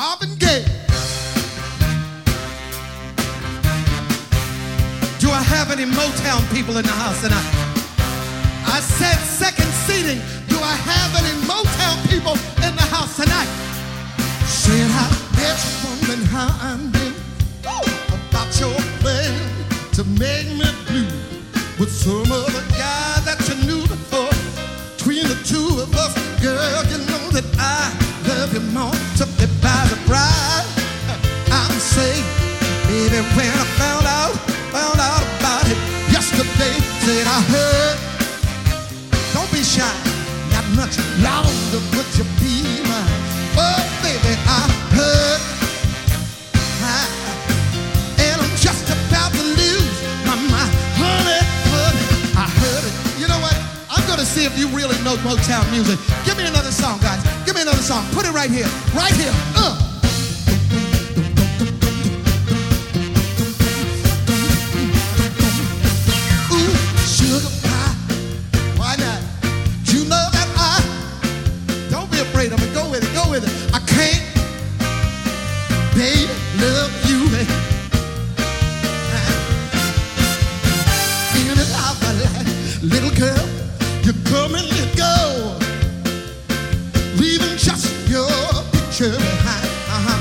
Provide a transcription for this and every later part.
Marvin Gaye. Do I have any Motown people in the house tonight? I said second seating. Do I have any Motown people in the house tonight? Said I bet woman how I'm said I heard. Don't be shy, not much longer, would you be mine? Oh, baby, I heard. I, and I'm just about to lose my mind. Honey, honey, I heard it. You know what? I'm gonna see if you really know Motown music. Give me another song, guys. Give me another song. Put it right here. Right here. Uh. I can't, baby, love you. baby. In and out my life, little girl, you come and you go, leaving just your picture behind. Uh-huh.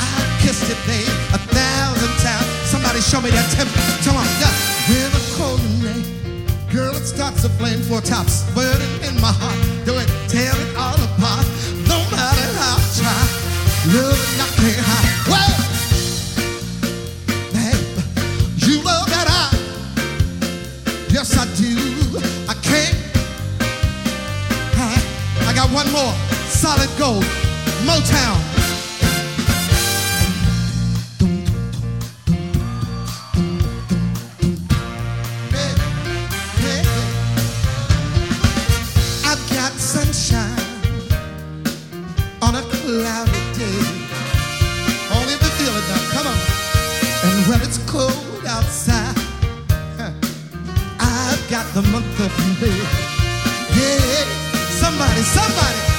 I kissed it, babe, a thousand times. Somebody show me that temper. Come on, yeah. When the cold night, girl, it starts to flame four tops, burning in my heart. Do it, tear it all apart. One more, solid gold, Motown. The month of May. Yeah, somebody, somebody.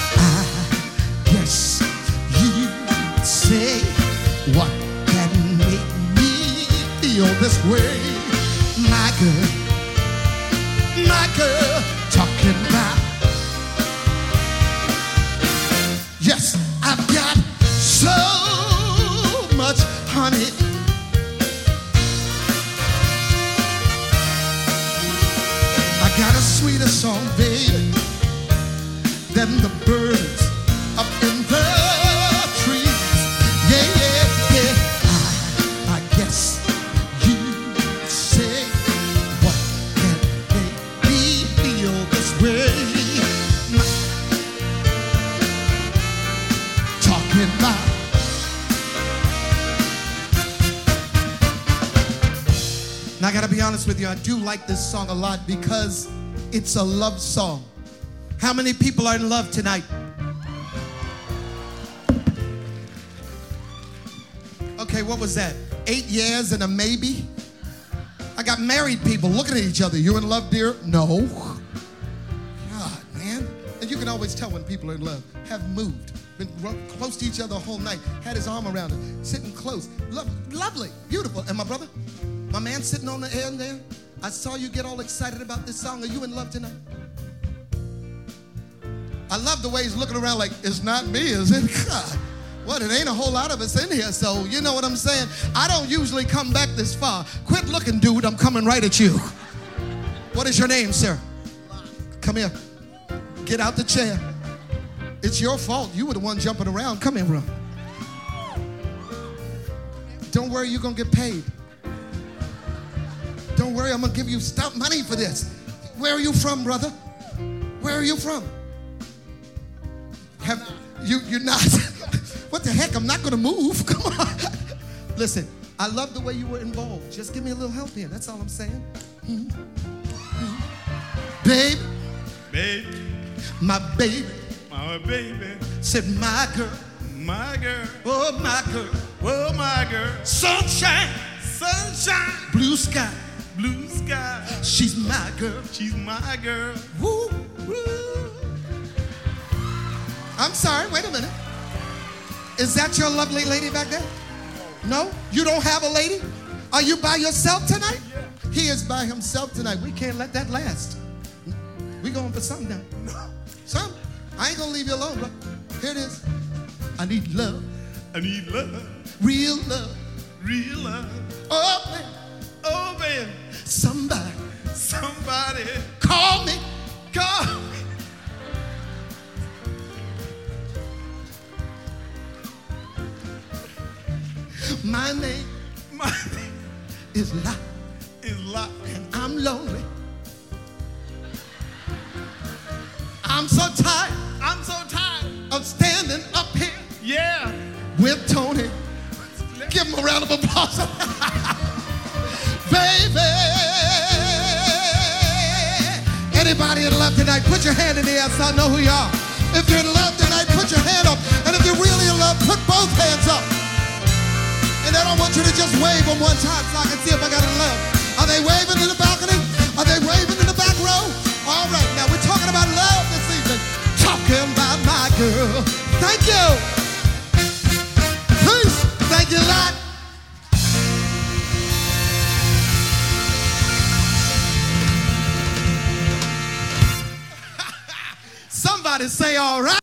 Sweeter song, baby, than the birds up in the trees. Yeah, yeah, yeah. I, I guess you say what can make me feel this way. My- talking about. Now, I gotta be honest with you, I do like this song a lot because it's a love song. How many people are in love tonight? Okay, what was that? Eight years and a maybe? I got married people looking at each other. You in love, dear? No. God, man. And you can always tell when people are in love. Have moved, been close to each other the whole night, had his arm around her, sitting close. Lo- lovely, beautiful. And my brother, my man sitting on the end there, I saw you get all excited about this song. Are you in love tonight? I love the way he's looking around like, it's not me, is it? God. What, it ain't a whole lot of us in here, so you know what I'm saying? I don't usually come back this far. Quit looking, dude, I'm coming right at you. What is your name, sir? Come here. Get out the chair. It's your fault. You were the one jumping around. Come here, bro. Don't worry, you're gonna get paid. Don't worry, I'm gonna give you stop money for this. Where are you from, brother? Where are you from? Have you you're not what the heck? I'm not gonna move. Come on. Listen, I love the way you were involved. Just give me a little help here. That's all I'm saying. Mhm. Mhm. Babe, Babe, my baby my baby, said my girl, my girl, oh my girl, oh my girl, sunshine, sunshine, blue sky, blue sky, she's my girl. she's my girl. Woo, woo. I'm sorry, wait a minute. Is that your lovely lady back there? No? You don't have a lady? Are you by yourself tonight? He is by himself tonight. We can't let that last. We going for something now. Some. I ain't gonna leave you alone, bro. Here it is. I need love. I need love, Real love. real love. Oh, man. Name is Lot, is Lot. and I'm lonely. I'm so tired I'm so tired. of standing up here Yeah. with Tony. Give him a round of applause. Baby. Anybody in love tonight, put your hand in the air so I know who you are. If you're in love wave them one time so I can see if I got in love. Are they waving in the balcony? Are they waving in the back row? All right, now we're talking about love this evening. Talking about my girl. Thank you. Peace. Thank you, a lot. Somebody say, all right.